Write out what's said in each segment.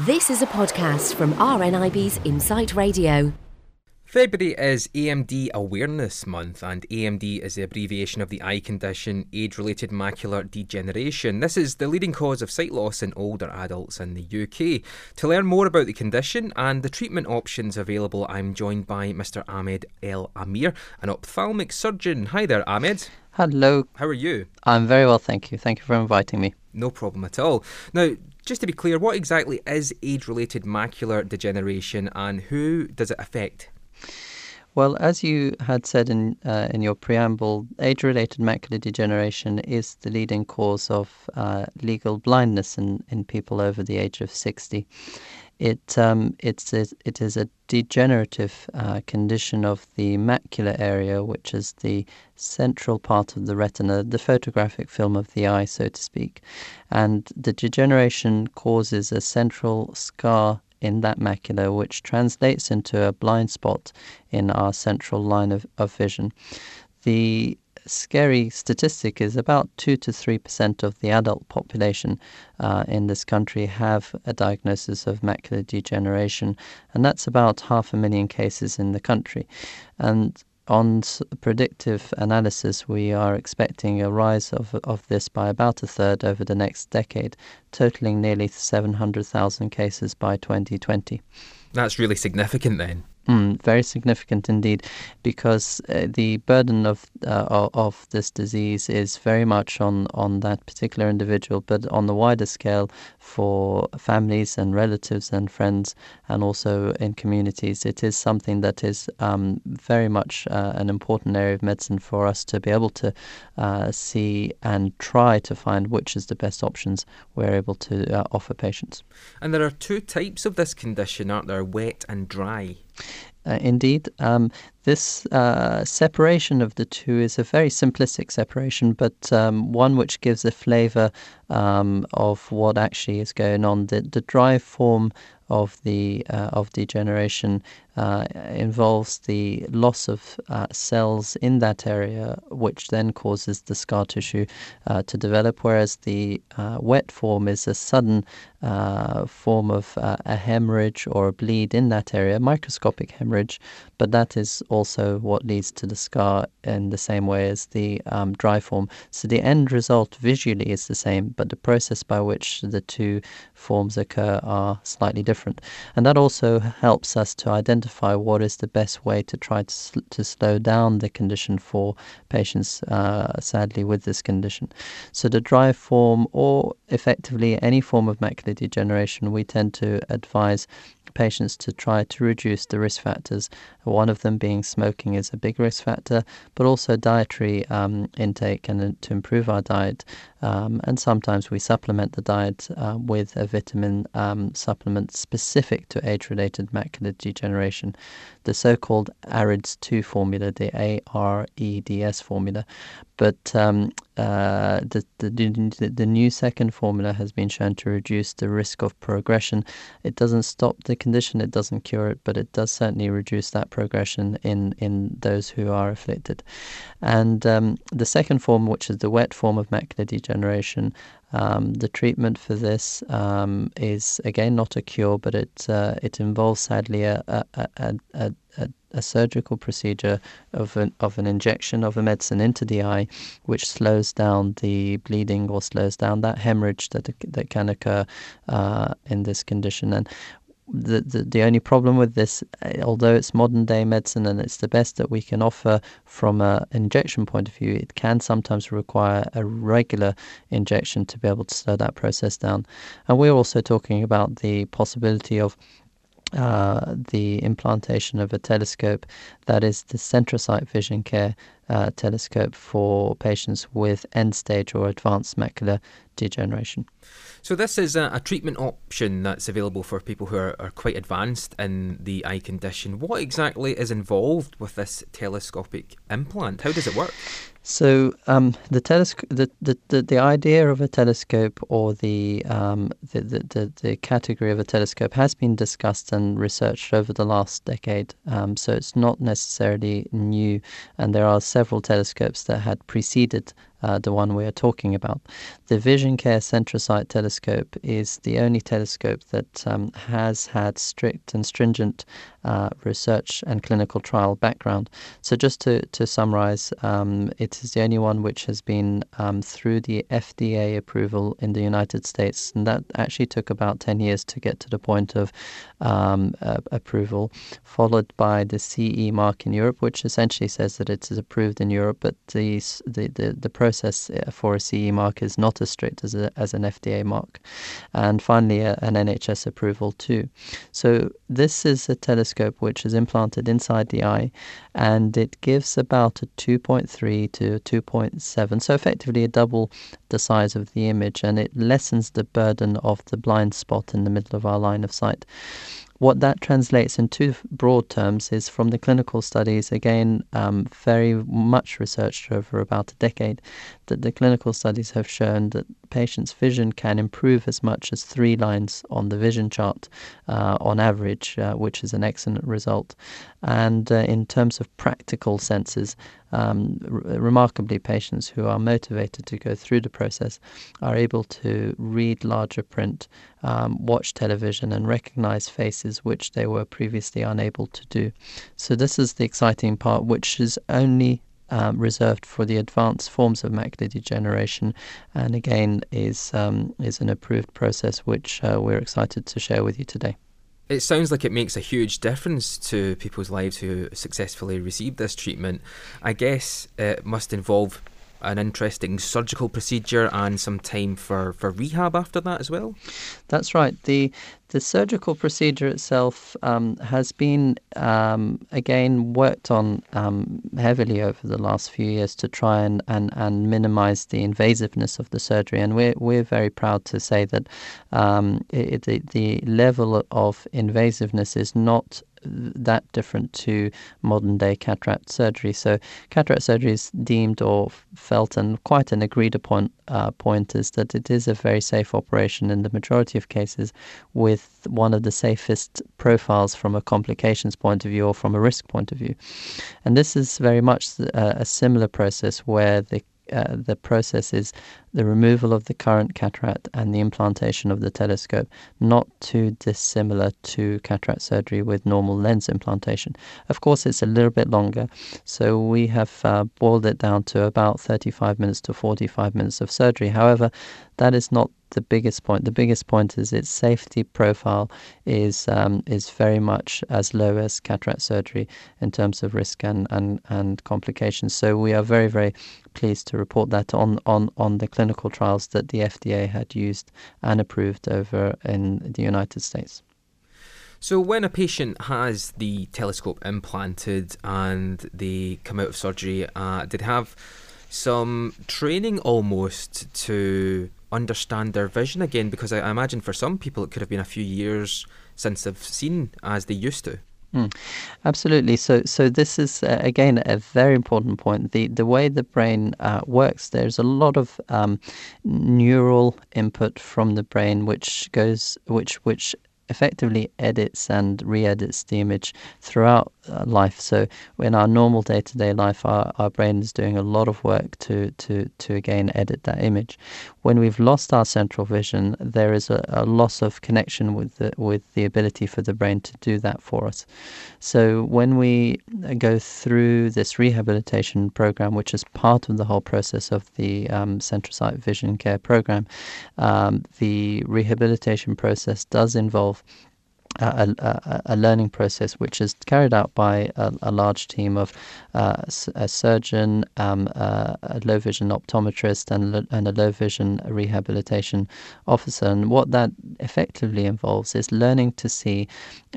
This is a podcast from RNIB's Insight Radio. February is AMD Awareness Month, and AMD is the abbreviation of the eye condition age related macular degeneration. This is the leading cause of sight loss in older adults in the UK. To learn more about the condition and the treatment options available, I'm joined by Mr. Ahmed El Amir, an ophthalmic surgeon. Hi there, Ahmed. Hello. How are you? I'm very well, thank you. Thank you for inviting me. No problem at all. Now, just to be clear, what exactly is age related macular degeneration and who does it affect? Well, as you had said in uh, in your preamble, age-related macular degeneration is the leading cause of uh, legal blindness in, in people over the age of 60. It um, it's a, it is a degenerative uh, condition of the macular area, which is the central part of the retina, the photographic film of the eye, so to speak, and the degeneration causes a central scar in that macula, which translates into a blind spot in our central line of, of vision. The scary statistic is about 2 to 3% of the adult population uh, in this country have a diagnosis of macular degeneration, and that's about half a million cases in the country. And on predictive analysis, we are expecting a rise of, of this by about a third over the next decade, totaling nearly 700,000 cases by 2020. That's really significant then. Mm, very significant indeed, because uh, the burden of, uh, of this disease is very much on, on that particular individual, but on the wider scale for families and relatives and friends, and also in communities, it is something that is um, very much uh, an important area of medicine for us to be able to uh, see and try to find which is the best options we're able to uh, offer patients. And there are two types of this condition, aren't there? Wet and dry. Uh, indeed, um, this uh, separation of the two is a very simplistic separation, but um, one which gives a flavour um, of what actually is going on. The, the dry form of the uh, of degeneration uh, involves the loss of uh, cells in that area, which then causes the scar tissue uh, to develop. Whereas the uh, wet form is a sudden uh, form of a hemorrhage or a bleed in that area, microscopic hemorrhage, but that is also what leads to the scar in the same way as the um, dry form. So the end result visually is the same, but the process by which the two forms occur are slightly different. And that also helps us to identify what is the best way to try to, sl- to slow down the condition for patients, uh, sadly, with this condition. So the dry form, or effectively any form of macular degeneration, we tend to advise patients to try to reduce the risk factors. One of them being smoking is a big risk factor, but also dietary um, intake and uh, to improve our diet. Um, and sometimes we supplement the diet uh, with a vitamin um, supplement specific to age related macular degeneration, the so called AREDS 2 formula, the AREDS formula. But um, uh, the, the, the, the new second formula has been shown to reduce the risk of progression. It doesn't stop the condition, it doesn't cure it, but it does certainly reduce that progression in, in those who are afflicted. And um, the second form, which is the wet form of macular degeneration, um, the treatment for this um, is again not a cure, but it uh, it involves sadly a, a, a, a, a surgical procedure of an, of an injection of a medicine into the eye, which slows down the bleeding or slows down that hemorrhage that that can occur uh, in this condition. And the, the, the only problem with this, uh, although it's modern day medicine and it's the best that we can offer from an injection point of view, it can sometimes require a regular injection to be able to slow that process down. And we're also talking about the possibility of uh, the implantation of a telescope that is the CentraSight Vision Care uh, telescope for patients with end stage or advanced macular degeneration. So, this is a, a treatment option that's available for people who are, are, quite advanced in the eye condition. What exactly is involved with this telescopic implant? How does it work? So um, the, telescope, the, the, the, the, idea of a telescope or the, um, the, the, the, category of a telescope has been discussed and researched over the last decade. Um, so it's not necessarily new, and there are several telescopes that had preceded uh, the one we are talking about. The Vision Care CentraSight telescope is the only telescope that um, has had strict and stringent uh, research and clinical trial background. So, just to, to summarize, um, it is the only one which has been um, through the FDA approval in the United States, and that actually took about 10 years to get to the point of uh, approval, followed by the CE mark in Europe, which essentially says that it is approved in Europe, but the, the, the, the process uh, for a CE mark is not as strict as, a, as an FDA mark. And finally, a, an NHS approval too. So, this is a telescope which is implanted inside the eye and it gives about a 2.3 to 2.7 so effectively a double the size of the image and it lessens the burden of the blind spot in the middle of our line of sight what that translates in two broad terms is from the clinical studies, again, um, very much researched over about a decade, that the clinical studies have shown that patients' vision can improve as much as three lines on the vision chart uh, on average, uh, which is an excellent result. And uh, in terms of practical senses, um, r- remarkably, patients who are motivated to go through the process are able to read larger print, um, watch television, and recognize faces which they were previously unable to do. So, this is the exciting part, which is only um, reserved for the advanced forms of macular degeneration, and again is um, is an approved process which uh, we're excited to share with you today. It sounds like it makes a huge difference to people's lives who successfully receive this treatment. I guess it must involve an interesting surgical procedure and some time for, for rehab after that as well? That's right. The the surgical procedure itself um, has been um, again worked on um, heavily over the last few years to try and, and, and minimize the invasiveness of the surgery, and we're we're very proud to say that um, it, the the level of invasiveness is not that different to modern day cataract surgery. So, cataract surgery is deemed or felt and quite an agreed upon uh, point is that it is a very safe operation in the majority of cases with one of the safest profiles from a complications point of view or from a risk point of view. And this is very much a, a similar process where the uh, the process is the removal of the current cataract and the implantation of the telescope, not too dissimilar to cataract surgery with normal lens implantation. Of course, it's a little bit longer, so we have uh, boiled it down to about 35 minutes to 45 minutes of surgery. However, that is not the biggest point. The biggest point is its safety profile is um, is very much as low as cataract surgery in terms of risk and, and, and complications. So we are very very pleased to report that on on on the clinical clinical trials that the FDA had used and approved over in the United States. So, when a patient has the telescope implanted and they come out of surgery, uh, did have some training almost to understand their vision again? Because I imagine for some people it could have been a few years since they've seen as they used to. Mm, absolutely. So, so this is uh, again a very important point. The the way the brain uh, works, there's a lot of um, neural input from the brain, which goes, which which effectively edits and re-edits the image throughout uh, life. So in our normal day-to-day life, our, our brain is doing a lot of work to, to, to again edit that image. When we've lost our central vision, there is a, a loss of connection with the, with the ability for the brain to do that for us. So when we go through this rehabilitation program, which is part of the whole process of the um, CentraSight Vision Care program, um, the rehabilitation process does involve a, a, a, learning process which is carried out by a, a large team of uh, a surgeon, um, uh, a low vision optometrist, and, and a low vision rehabilitation officer. And what that effectively involves is learning to see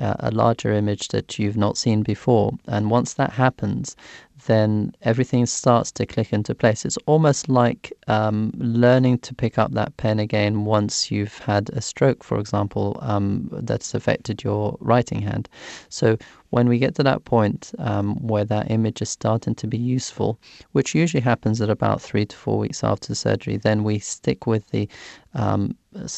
uh, a larger image that you've not seen before. And once that happens, then everything starts to click into place. It's almost like um, learning to pick up that pen again once you've had a stroke, for example, um, that's affected your writing hand. So when we get to that point um, where that image is starting to be useful, which usually happens at about three to four weeks after surgery, then we stick with the um,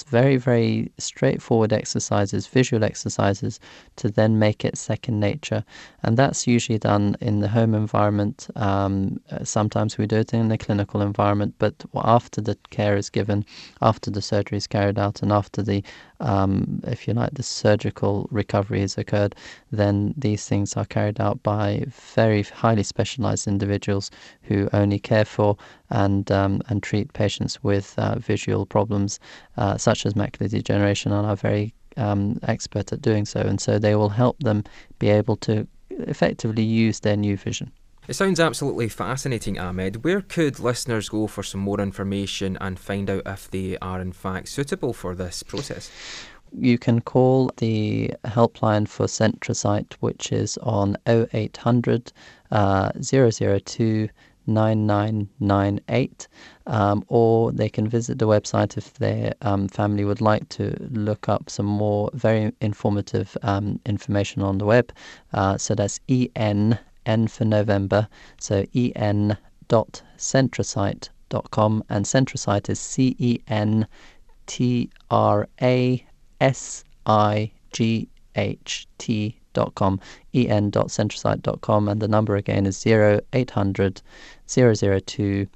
very, very straightforward exercises, visual exercises, to then make it second nature. And that's usually done in the home environment. Um, uh, sometimes we do it in the clinical environment, but after the care is given, after the surgery is carried out, and after the, um, if you like, the surgical recovery has occurred, then these things are carried out by very highly specialized individuals who only care for and um, and treat patients with uh, visual problems uh, such as macular degeneration and are very um, expert at doing so. And so they will help them be able to effectively use their new vision. It sounds absolutely fascinating, Ahmed. Where could listeners go for some more information and find out if they are in fact suitable for this process? You can call the helpline for CentraSight, which is on 0800 uh, 002 9998, um, or they can visit the website if their um, family would like to look up some more very informative um, information on the web. Uh, so that's EN, N for November, so en.centrasight.com, and CentraSight is C E N T R A S I G H T en.com, en.centrasight.com, and the number again is 0800 002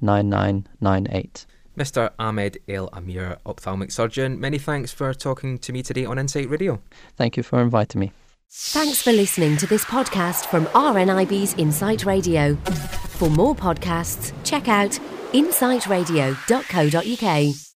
9998. Mr. Ahmed El Amir, ophthalmic surgeon, many thanks for talking to me today on Insight Radio. Thank you for inviting me. Thanks for listening to this podcast from RNIB's Insight Radio. For more podcasts, check out insightradio.co.uk.